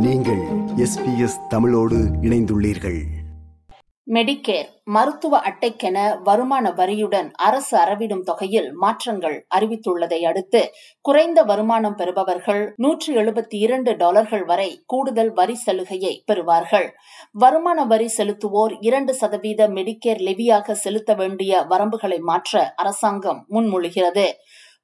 SBS தமிழோடு இணைந்துள்ளீர்கள். மெடிகேர் மருத்துவ அட்டைக்கென வருமான வரியுடன் அரசு அறவிடும் தொகையில் மாற்றங்கள் அறிவித்துள்ளதை அடுத்து குறைந்த வருமானம் பெறுபவர்கள் நூற்றி எழுபத்தி இரண்டு டாலர்கள் வரை கூடுதல் வரி சலுகையை பெறுவார்கள். வருமான வரி செலுத்துவோர் இரண்டு சதவீத மெடிக்கேர் லெவியாக செலுத்த வேண்டிய வரம்புகளை மாற்ற அரசாங்கம் முன்மொழிகிறது.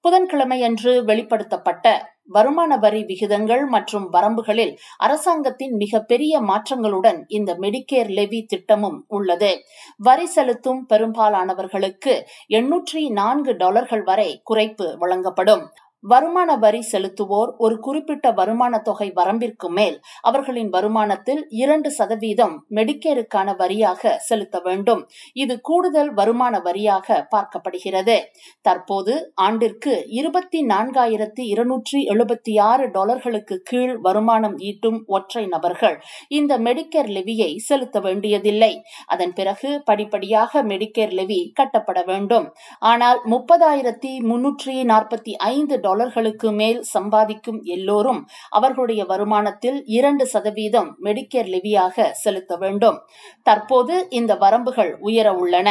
புதன்கிழமையன்று வெளிப்படுத்தப்பட்ட வருமான வரி விகிதங்கள் மற்றும் வரம்புகளில் அரசாங்கத்தின் மிகப்பெரிய மாற்றங்களுடன் இந்த மெடிக்கேர் லெவி திட்டமும் உள்ளது. வரி செலுத்தும் பெரும்பாலானவர்களுக்கு எண்ணூற்றி நான்கு டாலர்கள் வரை குறைப்பு வழங்கப்படும். வருமான வரி செலுத்துவோர் ஒரு குறிப்பிட்ட வருமான தொகை வரம்பிற்கு மேல் அவர்களின் வருமானத்தில் இரண்டு சதவீதம் மெடிக்கேருக்கான வரியாக செலுத்த வேண்டும். இது கூடுதல் வருமான வரியாக பார்க்கப்படுகிறது. தற்போது ஆண்டிற்கு இருபத்தி நான்காயிரத்தி இருநூற்றி எழுபத்தி ஆறு டாலர்களுக்கு கீழ் வருமானம் ஈட்டும் ஒற்றை நபர்கள் இந்த மெடிக்கேர் லெவியை செலுத்த வேண்டியதில்லை. அதன் பிறகு படிப்படியாக மெடிக்கேர் லெவி கட்டப்பட வேண்டும். ஆனால் முப்பதாயிரத்தி முன்னூற்றி நாற்பத்தி ஐந்து டாலர் டாலர்களுக்கு மேல் சம்பாதிக்கும் எல்லோரும் அவர்களுடைய வருமானத்தில் இரண்டு சதவீதம் மெடிக்கேர் லெவியாக செலுத்த வேண்டும். தற்போது இந்த வரம்புகள் உயர உள்ளன.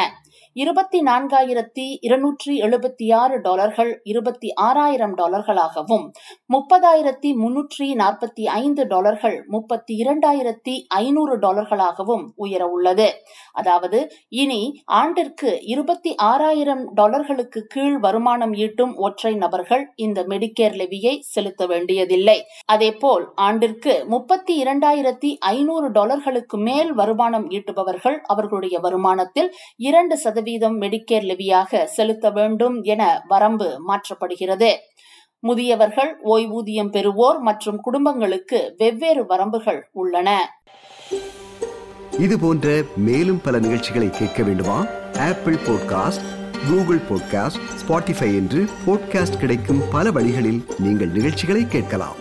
இருபத்தி நான்காயிரத்தி இருநூற்றி எழுபத்தி ஆறு டாலர்கள் இருபத்தி ஆறாயிரம் டாலர்களாகவும் முப்பதாயிரத்தி முன்னூற்றி நாற்பத்தி ஐந்து டாலர்கள் முப்பத்தி இரண்டாயிரத்தி ஐநூறு டாலர்களாகவும் உயர உள்ளது. அதாவது இனி ஆண்டிற்கு இருபத்தி ஆறாயிரம் டாலர்களுக்கு கீழ் வருமானம் ஈட்டும் ஒற்றை நபர்கள் இந்த மெடிக்கேர் லெவியை செலுத்த வேண்டியதில்லை. அதேபோல் ஆண்டிற்கு முப்பத்தி இரண்டாயிரத்தி ஐநூறு டாலர்களுக்கு மேல் வருமானம் ஈட்டுபவர்கள் அவர்களுடைய வருமானத்தில் இரண்டு சதவீதம் மெடிக்கேர் லெவியாக செலுத்த வேண்டும் என வரம்பு மாற்றப்படுகிறது. முதியவர்கள் ஓய்வூதியம் பெறுவோர் மற்றும் குடும்பங்களுக்கு வெவ்வேறு வரம்புகள் உள்ளன. இது போன்ற மேலும் பல நிகழ்ச்சிகளை கேட்க வேண்டுமா? Apple podcast Google podcast Spotify என்று பாட்காஸ்ட் கிடைக்கும் பல வழிகளில் நீங்கள் நிகழ்ச்சிகளை கேட்கலாம்.